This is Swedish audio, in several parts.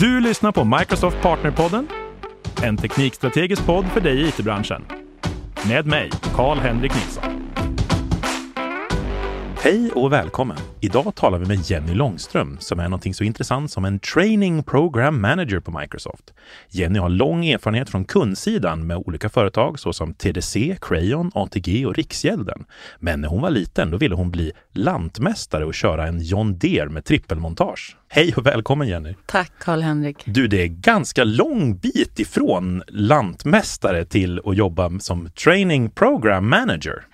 Du lyssnar på Microsoft Partnerpodden, en teknikstrategisk podd för dig i it-branschen. Med mig, Karl-Henrik Nilsson. Hej och välkommen! Idag talar vi med Jenny Långström som är någonting så intressant som en Training Program Manager på Microsoft. Jenny har lång erfarenhet från kundsidan med olika företag såsom TDC, Crayon, ATG och Riksgälden. Men när hon var liten då ville hon bli lantmästare och köra en John Deere med trippelmontage. Hej och välkommen Jenny! Tack Karl-Henrik! Du, det är ganska lång bit ifrån lantmästare till att jobba som Training Program Manager.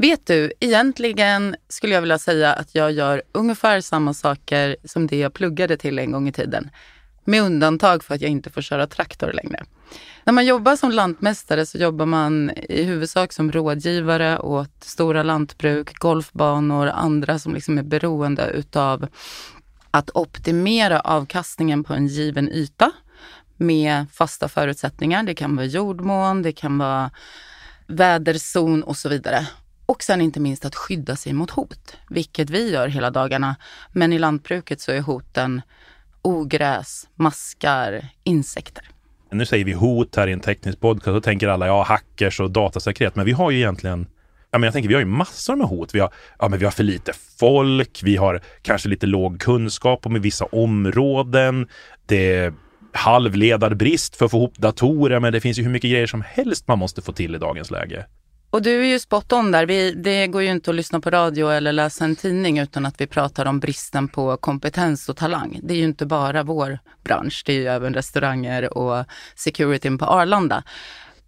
Vet du, egentligen skulle jag vilja säga att jag gör ungefär samma saker som det jag pluggade till en gång i tiden. Med undantag för att jag inte får köra traktor längre. När man jobbar som lantmästare så jobbar man i huvudsak som rådgivare åt stora lantbruk, golfbanor, andra som liksom är beroende utav att optimera avkastningen på en given yta med fasta förutsättningar. Det kan vara jordmån, det kan vara väderzon och så vidare. Och sen inte minst att skydda sig mot hot, vilket vi gör hela dagarna. Men i lantbruket så är hoten ogräs, maskar, insekter. Nu säger vi hot här i en teknisk podcast, då tänker alla ja, hackers och datasäkerhet. Men vi har ju egentligen Ja, men jag tänker, vi har ju massor med hot. Vi har, ja, men vi har för lite folk, vi har kanske lite låg kunskap om vissa områden. Det är halvledarbrist för att få ihop datorer, men det finns ju hur mycket grejer som helst man måste få till i dagens läge. Och du är ju spot on där. Vi, det går ju inte att lyssna på radio eller läsa en tidning utan att vi pratar om bristen på kompetens och talang. Det är ju inte bara vår bransch, det är ju även restauranger och securityn på Arlanda.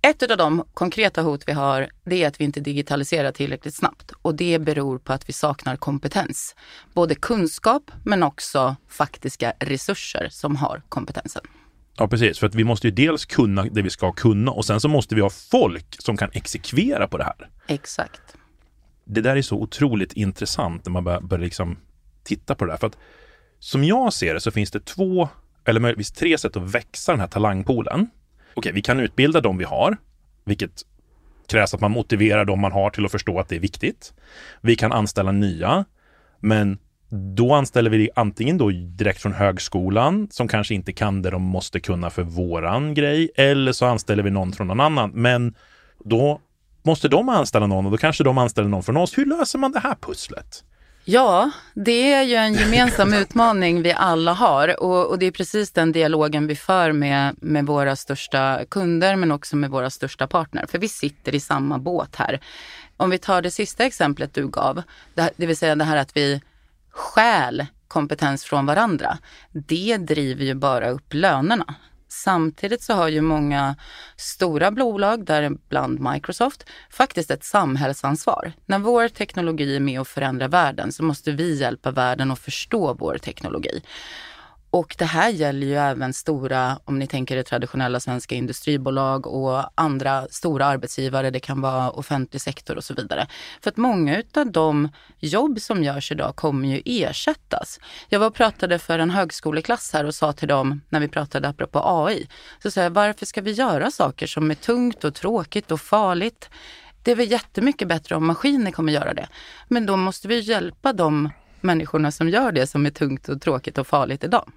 Ett av de konkreta hot vi har, det är att vi inte digitaliserar tillräckligt snabbt och det beror på att vi saknar kompetens. Både kunskap men också faktiska resurser som har kompetensen. Ja, precis. För att vi måste ju dels kunna det vi ska kunna och sen så måste vi ha folk som kan exekvera på det här. Exakt. Det där är så otroligt intressant när man börjar, börjar liksom titta på det där. För att som jag ser det så finns det två, eller möjligtvis tre sätt att växa den här talangpoolen. Okej, vi kan utbilda dem vi har, vilket krävs att man motiverar dem man har till att förstå att det är viktigt. Vi kan anställa nya, men då anställer vi antingen då direkt från högskolan som kanske inte kan det de måste kunna för våran grej eller så anställer vi någon från någon annan. Men då måste de anställa någon och då kanske de anställer någon från oss. Hur löser man det här pusslet? Ja, det är ju en gemensam utmaning vi alla har och, och, det är precis den dialogen vi för med, med våra största kunder men också med våra största partner. För vi sitter i samma båt här. Om vi tar det sista exemplet du gav, det, det vill säga det här att vi stjäl kompetens från varandra, det driver ju bara upp lönerna. Samtidigt så har ju många stora bolag, däribland Microsoft, faktiskt ett samhällsansvar. När vår teknologi är med och förändrar världen så måste vi hjälpa världen att förstå vår teknologi. Och det här gäller ju även stora, om ni tänker det traditionella svenska industribolag och andra stora arbetsgivare. Det kan vara offentlig sektor och så vidare. För att många av de jobb som görs idag kommer ju ersättas. Jag var och pratade för en högskoleklass här och sa till dem, när vi pratade apropå AI, så sa jag, varför ska vi göra saker som är tungt och tråkigt och farligt? Det är väl jättemycket bättre om maskiner kommer göra det. Men då måste vi hjälpa dem människorna som gör det som är tungt och tråkigt och farligt idag.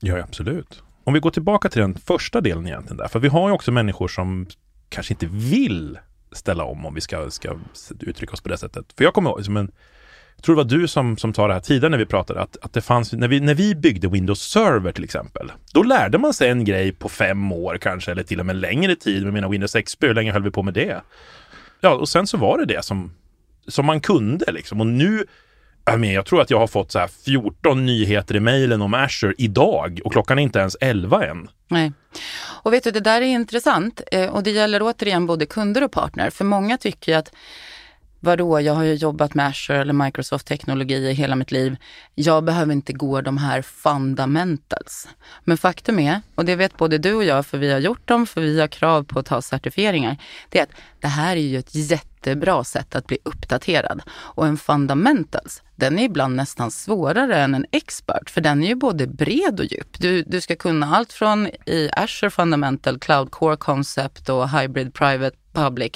Ja, absolut. Om vi går tillbaka till den första delen egentligen där, för vi har ju också människor som kanske inte vill ställa om, om vi ska, ska uttrycka oss på det sättet. För jag kommer ihåg, som en, jag tror det var du som, som tar det här tidigare när vi pratade, att, att det fanns, när vi, när vi byggde Windows Server till exempel, då lärde man sig en grej på fem år kanske, eller till och med längre tid med mina Windows XP, hur länge höll vi på med det? Ja, och sen så var det det som, som man kunde liksom. Och nu jag tror att jag har fått så här 14 nyheter i mejlen om Azure idag och klockan är inte ens 11 än. Nej. Och vet du, det där är intressant eh, och det gäller återigen både kunder och partner. För många tycker ju att vadå, jag har ju jobbat med Azure eller Microsoft-teknologi i hela mitt liv. Jag behöver inte gå de här fundamentals. Men faktum är, och det vet både du och jag för vi har gjort dem, för vi har krav på att ta certifieringar, det är att det här är ju ett jättebra sätt att bli uppdaterad. Och en fundamentals, den är ibland nästan svårare än en expert, för den är ju både bred och djup. Du, du ska kunna allt från i Azure Fundamental, Cloud Core Concept och Hybrid Private Public.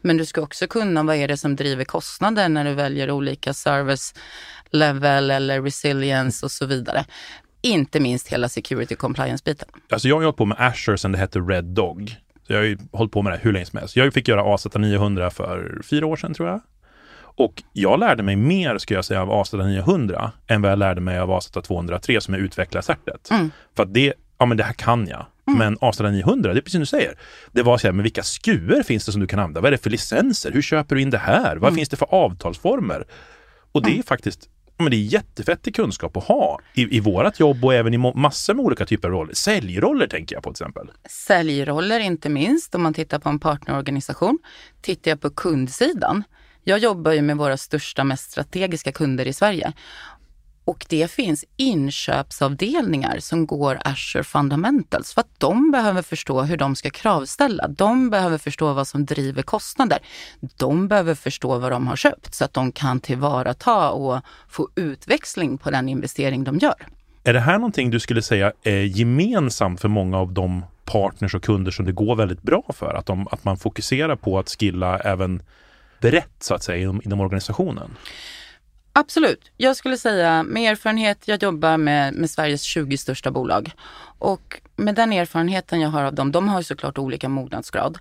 Men du ska också kunna vad är det som driver kostnader när du väljer olika service level eller resilience och så vidare. inte minst hela security compliance-biten. Alltså jag har hållit på med Azure sedan det hette Red Dog. Så jag har ju hållit på med det hur länge som helst. Jag fick göra AZ 900 för fyra år sedan tror jag. Och jag lärde mig mer, ska jag säga, av AZ 900 än vad jag lärde mig av AZ 203 som jag utvecklar certet. Mm. För att det, ja men det här kan jag. Mm. Men AZ 900, det är precis som du säger. Det var så här, men vilka skuer finns det som du kan använda? Vad är det för licenser? Hur köper du in det här? Vad mm. finns det för avtalsformer? Och det är mm. faktiskt men det är jättefettig kunskap att ha i, i vårat jobb och även i massor med olika typer av roller. Säljroller tänker jag på till exempel. Säljroller inte minst om man tittar på en partnerorganisation. Tittar jag på kundsidan. Jag jobbar ju med våra största, mest strategiska kunder i Sverige och det finns inköpsavdelningar som går Azure Fundamentals för att de behöver förstå hur de ska kravställa. De behöver förstå vad som driver kostnader. De behöver förstå vad de har köpt så att de kan tillvarata och få utväxling på den investering de gör. Är det här någonting du skulle säga är gemensamt för många av de partners och kunder som det går väldigt bra för? Att, de, att man fokuserar på att skilla även brett så att säga inom, inom organisationen? Absolut. Jag skulle säga med erfarenhet, jag jobbar med, med Sveriges 20 största bolag. Och med den erfarenheten jag har av dem, de har ju såklart olika mognadsgrad.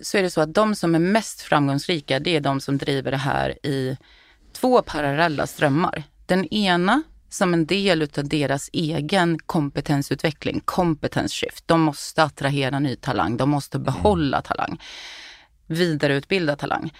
Så är det så att de som är mest framgångsrika, det är de som driver det här i två parallella strömmar. Den ena som en del av deras egen kompetensutveckling, kompetensskift. De måste attrahera ny talang, de måste behålla talang, vidareutbilda talang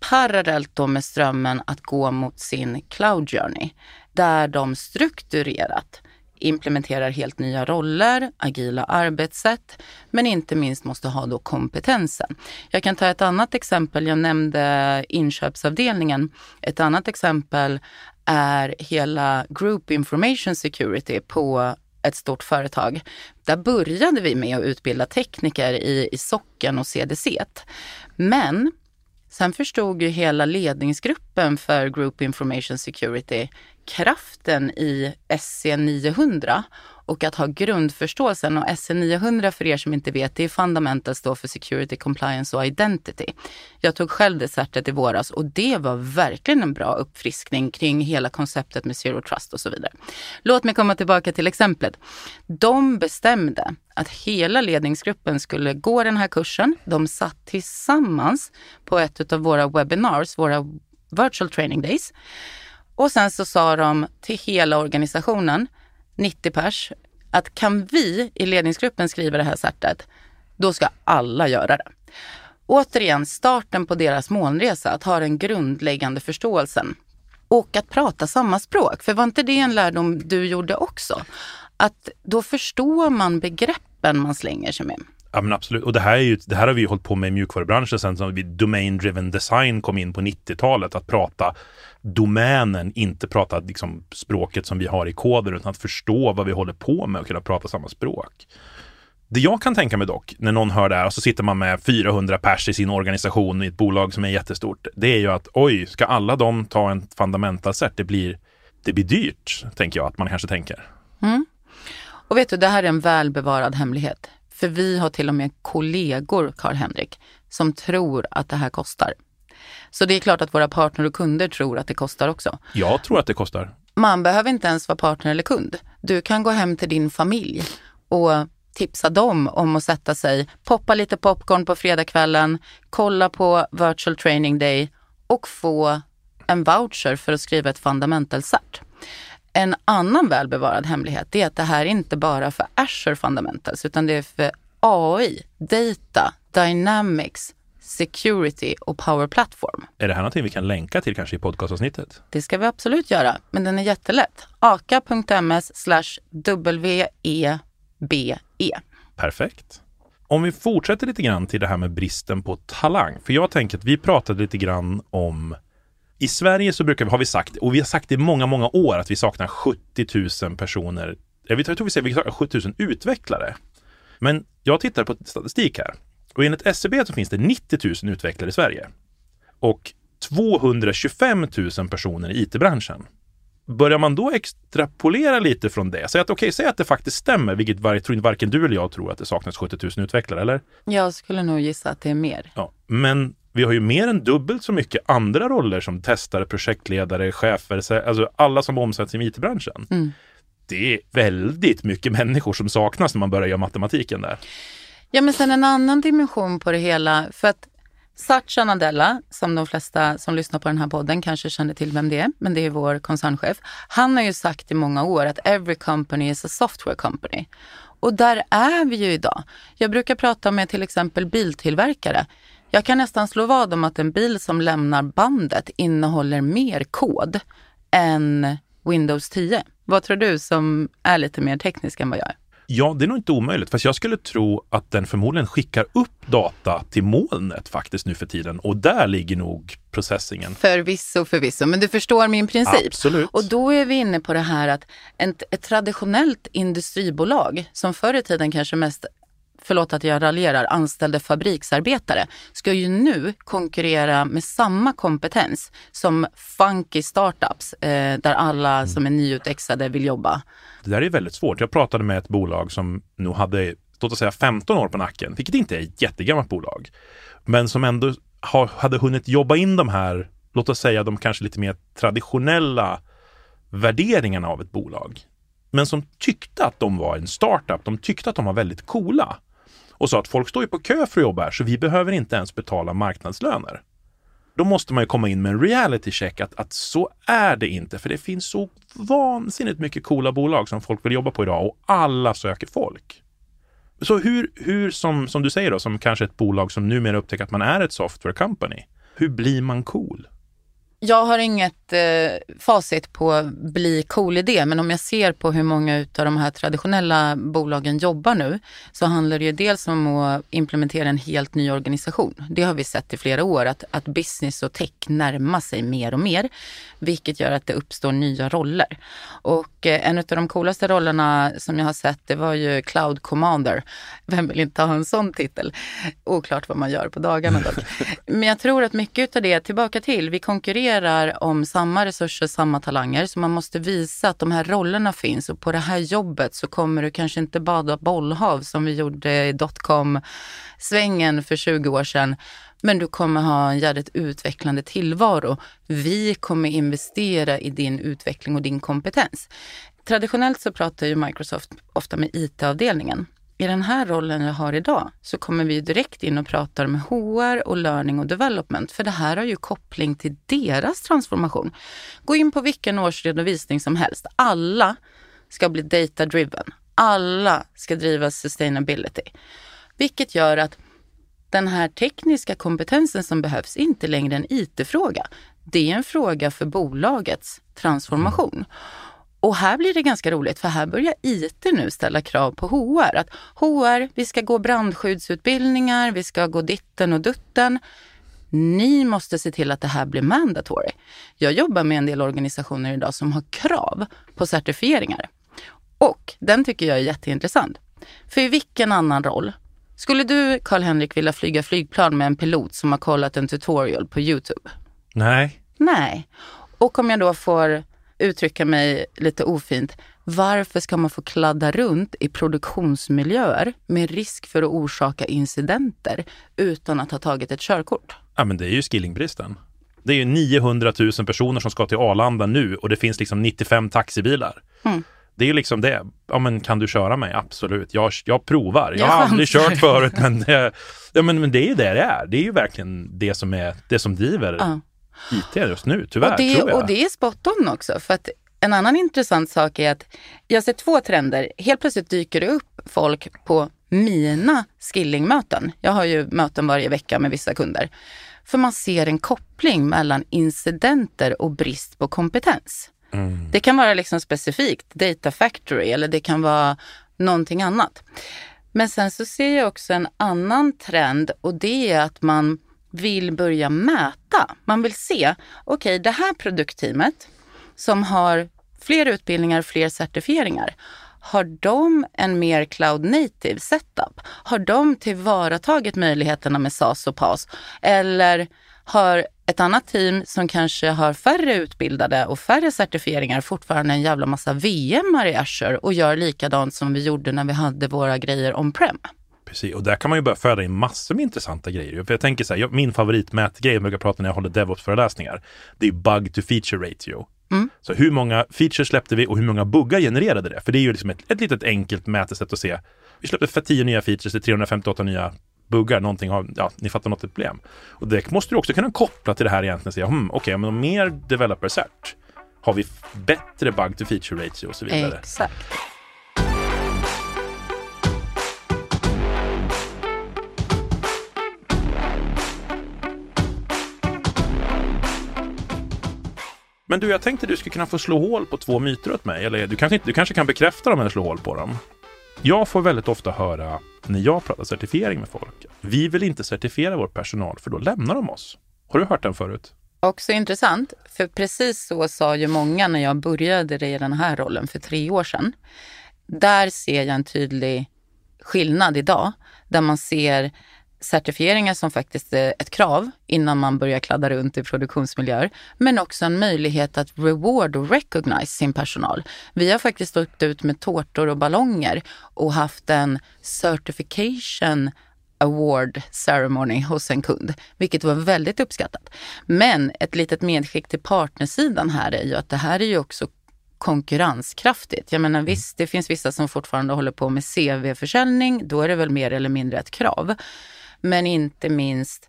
parallellt då med strömmen att gå mot sin cloud journey, där de strukturerat implementerar helt nya roller, agila arbetssätt, men inte minst måste ha då kompetensen. Jag kan ta ett annat exempel. Jag nämnde inköpsavdelningen. Ett annat exempel är hela Group Information Security på ett stort företag. Där började vi med att utbilda tekniker i, i socken och CDC. Men Sen förstod ju hela ledningsgruppen för Group Information Security kraften i SC 900 och att ha grundförståelsen. Och SE900 för er som inte vet, det är Fundamentals då för Security, Compliance och Identity. Jag tog själv det certet i våras och det var verkligen en bra uppfriskning kring hela konceptet med Zero Trust och så vidare. Låt mig komma tillbaka till exemplet. De bestämde att hela ledningsgruppen skulle gå den här kursen. De satt tillsammans på ett av våra webinars, våra virtual training days. Och sen så sa de till hela organisationen, 90 pers, att kan vi i ledningsgruppen skriva det här certet, då ska alla göra det. Återigen, starten på deras molnresa, att ha den grundläggande förståelsen och att prata samma språk. För var inte det en lärdom du gjorde också? Att då förstår man begreppen man slänger sig med. Ja men absolut. Och det här, är ju, det här har vi hållit på med i mjukvarubranschen sen som vi domain driven design kom in på 90-talet. Att prata domänen, inte prata liksom språket som vi har i koder utan att förstå vad vi håller på med och kunna prata samma språk. Det jag kan tänka mig dock, när någon hör det här och så sitter man med 400 pers i sin organisation i ett bolag som är jättestort. Det är ju att oj, ska alla de ta en fundamental set? Det blir, det blir dyrt, tänker jag att man kanske tänker. Mm. Och vet du, det här är en välbevarad hemlighet. För vi har till och med kollegor, Karl-Henrik, som tror att det här kostar. Så det är klart att våra partner och kunder tror att det kostar också. Jag tror att det kostar. Man behöver inte ens vara partner eller kund. Du kan gå hem till din familj och tipsa dem om att sätta sig, poppa lite popcorn på fredagskvällen, kolla på virtual training day och få en voucher för att skriva ett fundamental cert. En annan välbevarad hemlighet är att det här är inte bara för Azure Fundamentals utan det är för AI, Data, Dynamics, Security och Power Platform. Är det här någonting vi kan länka till kanske i podcastavsnittet? Det ska vi absolut göra, men den är jättelätt. aka.ms WEBE. E. Perfekt. Om vi fortsätter lite grann till det här med bristen på talang. För jag tänker att vi pratade lite grann om i Sverige så brukar vi, har vi sagt, och vi har sagt det i många, många år, att vi saknar 70 000 personer. Jag tror vi säger vi saknar 70 000 utvecklare. Men jag tittar på statistik här. Och enligt SCB e så finns det 90 000 utvecklare i Sverige. Och 225 000 personer i IT-branschen. Börjar man då extrapolera lite från det, säg att okay, säg att det faktiskt stämmer, vilket var, tror varken du eller jag tror att det saknas 70 000 utvecklare, eller? Jag skulle nog gissa att det är mer. Ja, men vi har ju mer än dubbelt så mycket andra roller som testare, projektledare, chefer, alltså alla som omsätts i IT-branschen. Mm. det är väldigt mycket människor som saknas när man börjar göra matematiken där. Ja, men sen en annan dimension på det hela. För att Satya Nadella, som de flesta som lyssnar på den här podden kanske känner till vem det är, men det är vår koncernchef. Han har ju sagt i många år att every company is a software company. Och där är vi ju idag. Jag brukar prata med till exempel biltillverkare. Jag kan nästan slå vad om att en bil som lämnar bandet innehåller mer kod än Windows 10. Vad tror du som är lite mer teknisk än vad jag är? Ja, det är nog inte omöjligt. Fast jag skulle tro att den förmodligen skickar upp data till molnet faktiskt nu för tiden. Och där ligger nog processingen. Förvisso, förvisso. Men du förstår min princip. Absolut. Och då är vi inne på det här att ett, ett traditionellt industribolag som förr i tiden kanske mest förlåt att jag raljerar, anställde fabriksarbetare ska ju nu konkurrera med samma kompetens som funky startups eh, där alla mm. som är nyutexade vill jobba. Det där är väldigt svårt. Jag pratade med ett bolag som nog hade, låt oss säga 15 år på nacken, vilket inte är ett jättegammalt bolag, men som ändå har, hade hunnit jobba in de här, låt oss säga de kanske lite mer traditionella värderingarna av ett bolag men som tyckte att de var en startup. De tyckte att de var väldigt coola och sa att folk står ju på kö för att jobba här så vi behöver inte ens betala marknadslöner. Då måste man ju komma in med en reality check att, att så är det inte, för det finns så vansinnigt mycket coola bolag som folk vill jobba på idag och alla söker folk. Så hur, hur som, som du säger då, som kanske ett bolag som numera upptäcker att man är ett software company, hur blir man cool? Jag har inget eh, facit på bli cool idé, men om jag ser på hur många av de här traditionella bolagen jobbar nu så handlar det ju dels om att implementera en helt ny organisation. Det har vi sett i flera år, att, att business och tech närmar sig mer och mer, vilket gör att det uppstår nya roller. Och eh, en av de coolaste rollerna som jag har sett, det var ju Cloud Commander. Vem vill inte ha en sån titel? Oklart vad man gör på dagarna dock. Men jag tror att mycket av det, tillbaka till, vi konkurrerar konkurrerar om samma resurser, samma talanger. Så man måste visa att de här rollerna finns och på det här jobbet så kommer du kanske inte bada bollhav som vi gjorde i dotcom-svängen för 20 år sedan. Men du kommer ha en jävligt utvecklande tillvaro. Vi kommer investera i din utveckling och din kompetens. Traditionellt så pratar ju Microsoft ofta med IT-avdelningen i den här rollen jag har idag så kommer vi direkt in och pratar med HR och learning och development. För det här har ju koppling till deras transformation. Gå in på vilken årsredovisning som helst. Alla ska bli data driven. Alla ska driva sustainability. Vilket gör att den här tekniska kompetensen som behövs inte längre en IT-fråga. Det är en fråga för bolagets transformation. Och här blir det ganska roligt för här börjar IT nu ställa krav på HR. Att HR, vi ska gå brandskyddsutbildningar, vi ska gå ditten och dutten. Ni måste se till att det här blir mandatory. Jag jobbar med en del organisationer idag som har krav på certifieringar. Och den tycker jag är jätteintressant. För i vilken annan roll skulle du, Karl-Henrik, vilja flyga flygplan med en pilot som har kollat en tutorial på Youtube? Nej. Nej. Och om jag då får uttrycka mig lite ofint, varför ska man få kladda runt i produktionsmiljöer med risk för att orsaka incidenter utan att ha tagit ett körkort? Ja, men det är ju skillingbristen. Det är ju 900 000 personer som ska till Arlanda nu och det finns liksom 95 taxibilar. Mm. Det är ju liksom det. Ja, men kan du köra mig? Absolut. Jag, jag provar. Jag, jag har aldrig kört förut, men det, ja, men, men det är ju det det är. Det är ju verkligen det som, är, det som driver ja. IT just nu, tyvärr. Och det, tror jag. och det är spot on också. För att en annan intressant sak är att jag ser två trender. Helt plötsligt dyker det upp folk på mina skillingmöten. Jag har ju möten varje vecka med vissa kunder. För man ser en koppling mellan incidenter och brist på kompetens. Mm. Det kan vara liksom specifikt Data Factory eller det kan vara någonting annat. Men sen så ser jag också en annan trend och det är att man vill börja mäta. Man vill se, okej okay, det här produktteamet som har fler utbildningar, fler certifieringar, har de en mer cloud native setup? Har de tillvaratagit möjligheterna med SAS och PAS? Eller har ett annat team som kanske har färre utbildade och färre certifieringar fortfarande en jävla massa VM i Azure och gör likadant som vi gjorde när vi hade våra grejer on-prem? Precis, och där kan man ju börja föda in massor med intressanta grejer. För jag tänker så här, min favoritmätgrej jag brukar prata när jag håller DevOps-föreläsningar, det är bug to feature ratio. Mm. Så hur många features släppte vi och hur många buggar genererade det? För det är ju liksom ett, ett litet enkelt mätesätt att se. Vi släppte för 10 nya features till 358 nya buggar, någonting har, ja, ni fattar något problem. Och det måste du också kunna koppla till det här egentligen och säga, hmm, okej, okay, men om mer developer cert har vi bättre bug to feature ratio och så vidare. Exakt. Men du, jag tänkte du skulle kunna få slå hål på två myter åt mig. Eller du kanske, inte, du kanske kan bekräfta dem eller slå hål på dem. Jag får väldigt ofta höra när jag pratar certifiering med folk. Vi vill inte certifiera vår personal för då lämnar de oss. Har du hört den förut? Också intressant, för precis så sa ju många när jag började i den här rollen för tre år sedan. Där ser jag en tydlig skillnad idag, där man ser certifieringar som faktiskt är ett krav innan man börjar kladda runt i produktionsmiljöer. Men också en möjlighet att reward och recognize sin personal. Vi har faktiskt stått ut med tårtor och ballonger och haft en certification award ceremony hos en kund, vilket var väldigt uppskattat. Men ett litet medskick till partnersidan här är ju att det här är ju också konkurrenskraftigt. Jag menar visst, det finns vissa som fortfarande håller på med CV-försäljning. Då är det väl mer eller mindre ett krav. Men inte minst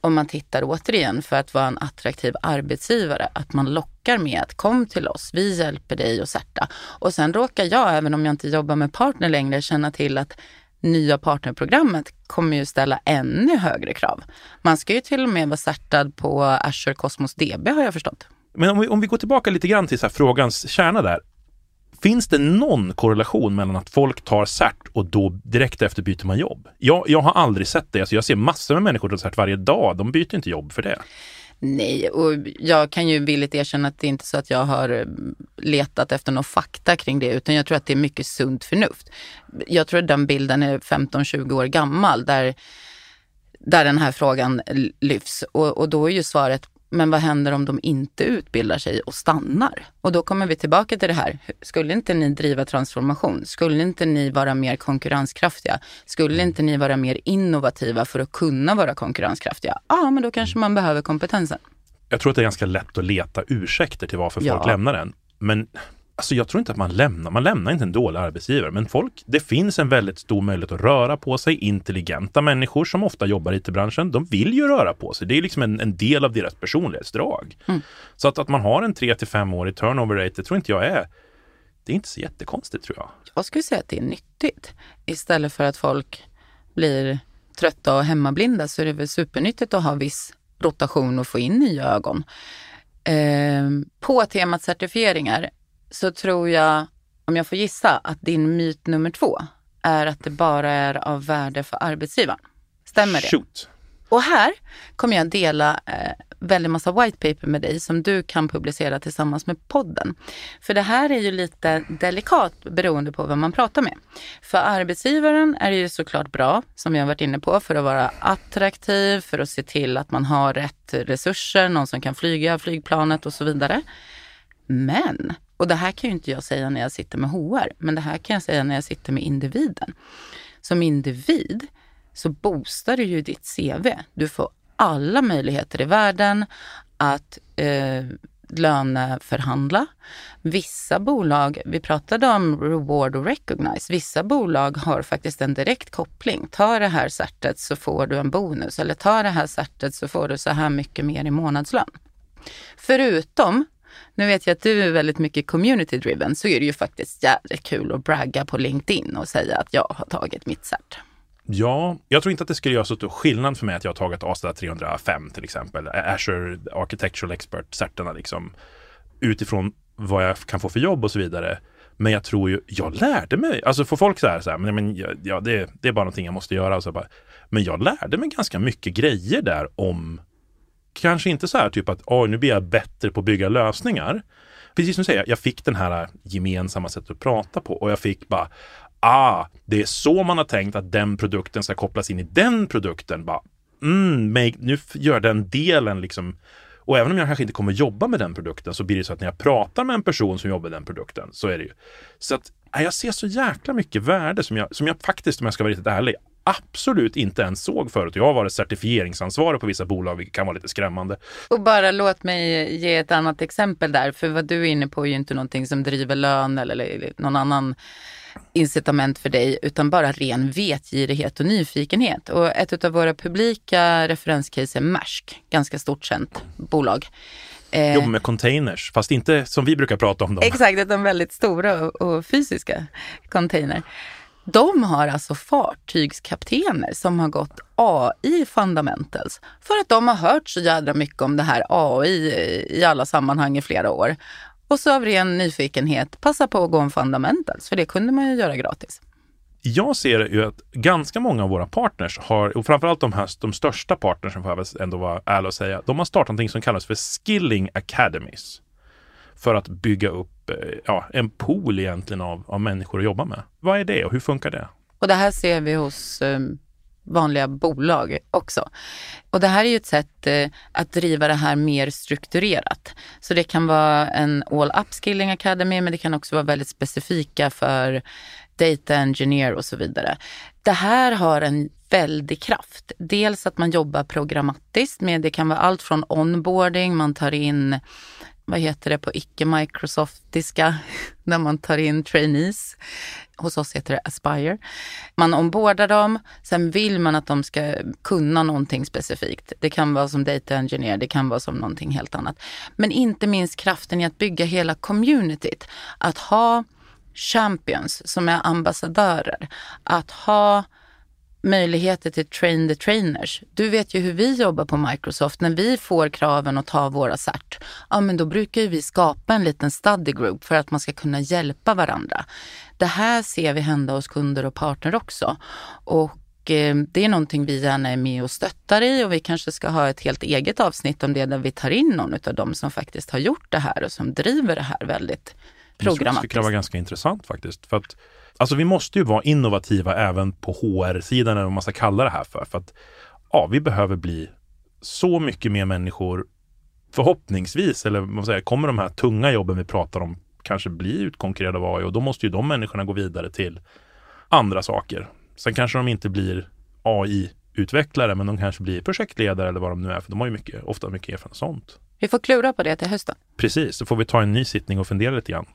om man tittar återigen för att vara en attraktiv arbetsgivare, att man lockar med att kom till oss, vi hjälper dig att sätta. Och sen råkar jag, även om jag inte jobbar med partner längre, känna till att nya partnerprogrammet kommer ju ställa ännu högre krav. Man ska ju till och med vara certad på Azure Cosmos DB har jag förstått. Men om vi, om vi går tillbaka lite grann till så frågans kärna där. Finns det någon korrelation mellan att folk tar cert och då direkt efter byter man jobb? Jag, jag har aldrig sett det. Alltså jag ser massor med människor som tar cert varje dag. De byter inte jobb för det. Nej, och jag kan ju villigt erkänna att det är inte så att jag har eh, letat efter någon fakta kring det, utan jag tror att det är mycket sunt förnuft. Jag tror att den bilden är 15-20 år gammal där, där den här frågan lyfts. Och, och då är ju svaret men vad händer om de inte utbildar sig och stannar? Och då kommer vi tillbaka till det här. Skulle inte ni driva transformation? Skulle inte ni vara mer konkurrenskraftiga? Skulle inte ni vara mer innovativa för att kunna vara konkurrenskraftiga? Ja, men då kanske man behöver kompetensen. Jag tror att det är ganska lätt att leta ursäkter till varför Ja. folk lämnar den. Men alltså, jag tror inte att man lämnar, man lämnar inte en dålig arbetsgivare. Men folk, det finns en väldigt stor möjlighet att röra på sig. Intelligenta människor som ofta jobbar i IT-branschen, de vill ju röra på sig. Det är liksom en, en del av deras personlighetsdrag. Mm. Så att, att man har en 3 till 5 årig turnover rate, det tror inte jag är det är inte så jättekonstigt tror jag. Jag skulle säga att det är nyttigt. Istället för att folk blir trötta och hemmablinda så är det väl supernyttigt att ha viss rotation och få in nya ögon. Eh, på temat certifieringar så tror jag, om jag får gissa, att din myt nummer två är att det bara är av värde för arbetsgivaren. Stämmer det? Shoot! Och här kommer jag dela eh, väldigt massa white paper med dig som du kan publicera tillsammans med podden. För det här är ju lite delikat beroende på vem man pratar med. För arbetsgivaren är det ju såklart bra, som vi har varit inne på, för att vara attraktiv, för att se till att man har rätt resurser, någon som kan flyga flygplanet och så vidare. Men, och det här kan ju inte jag säga när jag sitter med HR, men det här kan jag säga när jag sitter med individen. Som individ så boostar du ju ditt CV. Du får alla möjligheter i världen att eh, löneförhandla. Vissa bolag, vi pratade om reward och recognize, vissa bolag har faktiskt en direkt koppling. Ta det här certet så får du en bonus eller ta det här certet så får du så här mycket mer i månadslön. Förutom nu vet jag att du är väldigt mycket community driven, så är det ju faktiskt jävligt kul att bragga på LinkedIn och säga att jag har tagit mitt cert. Ja, jag tror inte att det skulle göra så stor skillnad för mig att jag har tagit ASTA 305 till exempel, Azure Architectural Expert-certerna liksom, utifrån vad jag kan få för jobb och så vidare. Men jag tror ju, jag lärde mig, alltså får folk så här, så här men, men ja, det, det är bara någonting jag måste göra. Och så bara, men jag lärde mig ganska mycket grejer där om, kanske inte så här typ att, oh, nu blir jag bättre på att bygga lösningar. Precis som du säger, jag fick den här äh, gemensamma sättet att prata på och jag fick bara, ah, det är så man har tänkt att den produkten ska kopplas in i den produkten. Bara, mm, make, nu gör den delen liksom och även om jag kanske inte kommer jobba med den produkten så blir det så att när jag pratar med en person som jobbar med den produkten så är det ju. Så att äh, jag ser så jäkla mycket värde som jag, som jag faktiskt, om jag ska vara riktigt ärlig, absolut inte ens såg förut. Jag har varit certifieringsansvarig på vissa bolag, vilket kan vara lite skrämmande. Och bara låt mig ge ett annat exempel där, för vad du är inne på är ju inte någonting som driver lön eller någon annan incitament för dig, utan bara ren vetgirighet och nyfikenhet. Och ett av våra publika referenscase är Maersk, ganska stort känt bolag. Eh, Jobbar med containers, fast inte som vi brukar prata om dem. Exakt, utan väldigt stora och, och fysiska container. De har alltså fartygskaptener som har gått AI fundamentals för att de har hört så jädra mycket om det här AI i alla sammanhang i flera år. Och så av ren nyfikenhet passa på att gå en fundamentals, för det kunde man ju göra gratis. Jag ser ju att ganska många av våra partners har, och framförallt de, här, de största partnersen får jag väl ändå vara ärlig och säga, de har startat någonting som kallas för Skilling Academies. För att bygga upp eh, ja, en pool egentligen av, av människor att jobba med. Vad är det och hur funkar det? Och det här ser vi hos um vanliga bolag också. Och det här är ju ett sätt eh, att driva det här mer strukturerat. Så det kan vara en all upskilling academy, men det kan också vara väldigt specifika för data engineer och så vidare. Det här har en väldig kraft. Dels att man jobbar programmatiskt med, det kan vara allt från onboarding, man tar in vad heter det på icke-Microsoftiska, när man tar in trainees. Hos oss heter det Aspire. Man ombordar dem, sen vill man att de ska kunna någonting specifikt. Det kan vara som data engineer, det kan vara som någonting helt annat. Men inte minst kraften i att bygga hela communityt. Att ha champions som är ambassadörer. Att ha möjligheter till train the trainers. Du vet ju hur vi jobbar på Microsoft. När vi får kraven att ta våra cert, ja men då brukar vi skapa en liten study group för att man ska kunna hjälpa varandra. Det här ser vi hända hos kunder och partner också. Och eh, det är någonting vi gärna är med och stöttar i och vi kanske ska ha ett helt eget avsnitt om det där vi tar in någon av dem som faktiskt har gjort det här och som driver det här väldigt programmatiskt. Det tycker jag var ganska intressant faktiskt. För att Alltså vi måste ju vara innovativa även på HR-sidan eller vad man ska kalla det här för. För att ja, vi behöver bli så mycket mer människor förhoppningsvis, eller man säger, kommer de här tunga jobben vi pratar om kanske bli utkonkurrerade av AI och då måste ju de människorna gå vidare till andra saker. Sen kanske de inte blir AI-utvecklare, men de kanske blir projektledare eller vad de nu är, för de har ju mycket, ofta mycket erfarenhet sånt. Vi får klura på det till hösten. Precis, så får vi ta en ny sittning och fundera lite grann.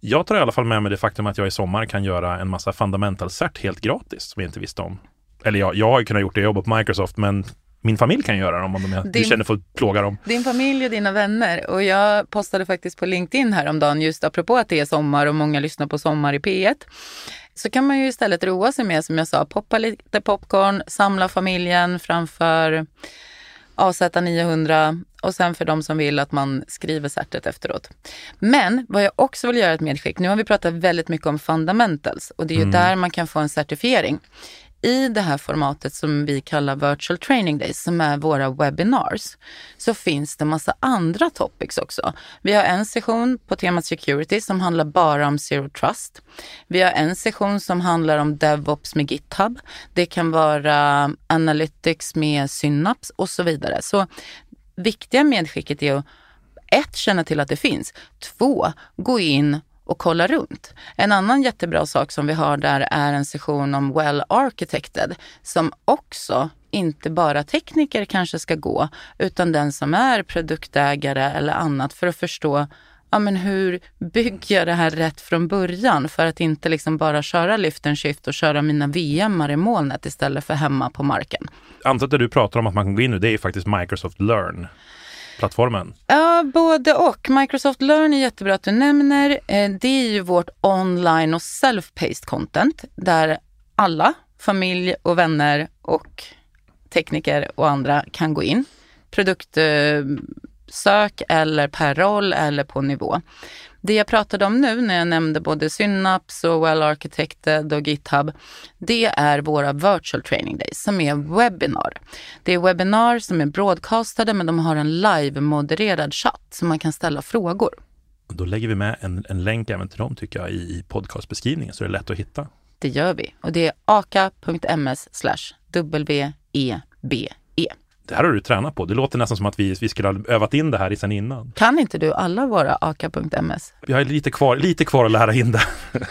Jag tar i alla fall med mig det faktum att jag i sommar kan göra en massa fundamental cert helt gratis som jag inte visste om. Eller jag, jag har ju kunnat gjort det, jag jobbar på Microsoft, men min familj kan göra dem om de din, du känner för att plåga dem. Din familj och dina vänner. Och jag postade faktiskt på LinkedIn häromdagen just apropå att det är sommar och många lyssnar på Sommar i P1. Så kan man ju istället roa sig med, som jag sa, poppa lite popcorn, samla familjen framför AZ900 och sen för de som vill att man skriver certet efteråt. Men vad jag också vill göra ett medskick, nu har vi pratat väldigt mycket om fundamentals och det är ju mm. där man kan få en certifiering i det här formatet som vi kallar virtual training days, som är våra webinars, så finns det massa andra topics också. Vi har en session på temat security som handlar bara om zero trust. Vi har en session som handlar om DevOps med GitHub. Det kan vara analytics med Synapse och så vidare. Så viktiga medskicket är att ett, känna till att det finns. Två, gå in och kolla runt. En annan jättebra sak som vi har där är en session om well architected som också inte bara tekniker kanske ska gå utan den som är produktägare eller annat för att förstå ja, men hur bygger jag det här rätt från början för att inte liksom bara köra lift and shift och köra mina VM i molnet istället för hemma på marken. Det du pratar om att man kan gå in nu, det är faktiskt Microsoft Learn plattformen? Ja, både och. Microsoft Learn är jättebra att du nämner. Eh, det är ju vårt online och self-paced content där alla, familj och vänner och tekniker och andra kan gå in. Produktsök eller per roll eller på nivå. Det jag pratade om nu när jag nämnde både Synapse och Well Architected och GitHub, det är våra virtual training days som är webbinar. Det är webbinar som är broadcastade men de har en live-modererad chatt så man kan ställa frågor. Då lägger vi med en, en länk även till dem tycker jag i podcastbeskrivningen så det är lätt att hitta. Det gör vi och det är aka.ms WEBE. Det här har du tränat på. Det låter nästan som att vi, vi skulle ha övat in det här sen innan. Kan inte du alla våra aka.ms? Vi har lite kvar, lite kvar att lära in det.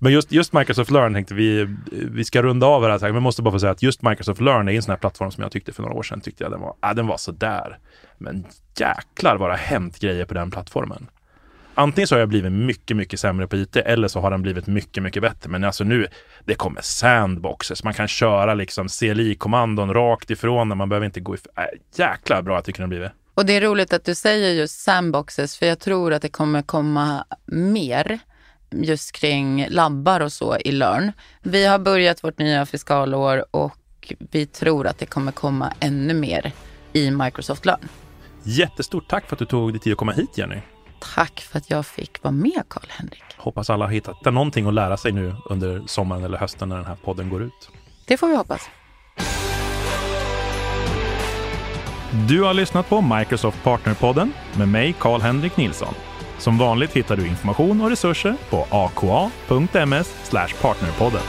Men just, just Microsoft Learn tänkte vi, vi ska runda av det här, men måste bara få säga att just Microsoft Learn är en sån här plattform som jag tyckte för några år sedan tyckte jag den var, äh, den var sådär. Men jäklar vad det har hänt grejer på den plattformen. Antingen så har jag blivit mycket, mycket sämre på IT eller så har den blivit mycket, mycket bättre. Men alltså nu, det kommer sandboxes. Man kan köra liksom CLI-kommandon rakt ifrån när man behöver inte gå ifrån. Äh, jäklar bra jag tycker den har blivit. Och det är roligt att du säger just sandboxes, för jag tror att det kommer komma mer just kring labbar och så i Learn. Vi har börjat vårt nya fiskalår och vi tror att det kommer komma ännu mer i Microsoft Learn. Jättestort tack för att du tog dig tid att komma hit Jenny. Tack för att jag fick vara med Karl-Henrik. Hoppas alla har hittat någonting att lära sig nu under sommaren eller hösten när den här podden går ut. Det får vi hoppas. Du har lyssnat på Microsoft Partnerpodden med mig, Karl-Henrik Nilsson. Som vanligt hittar du information och resurser på aka.ms partnerpodden.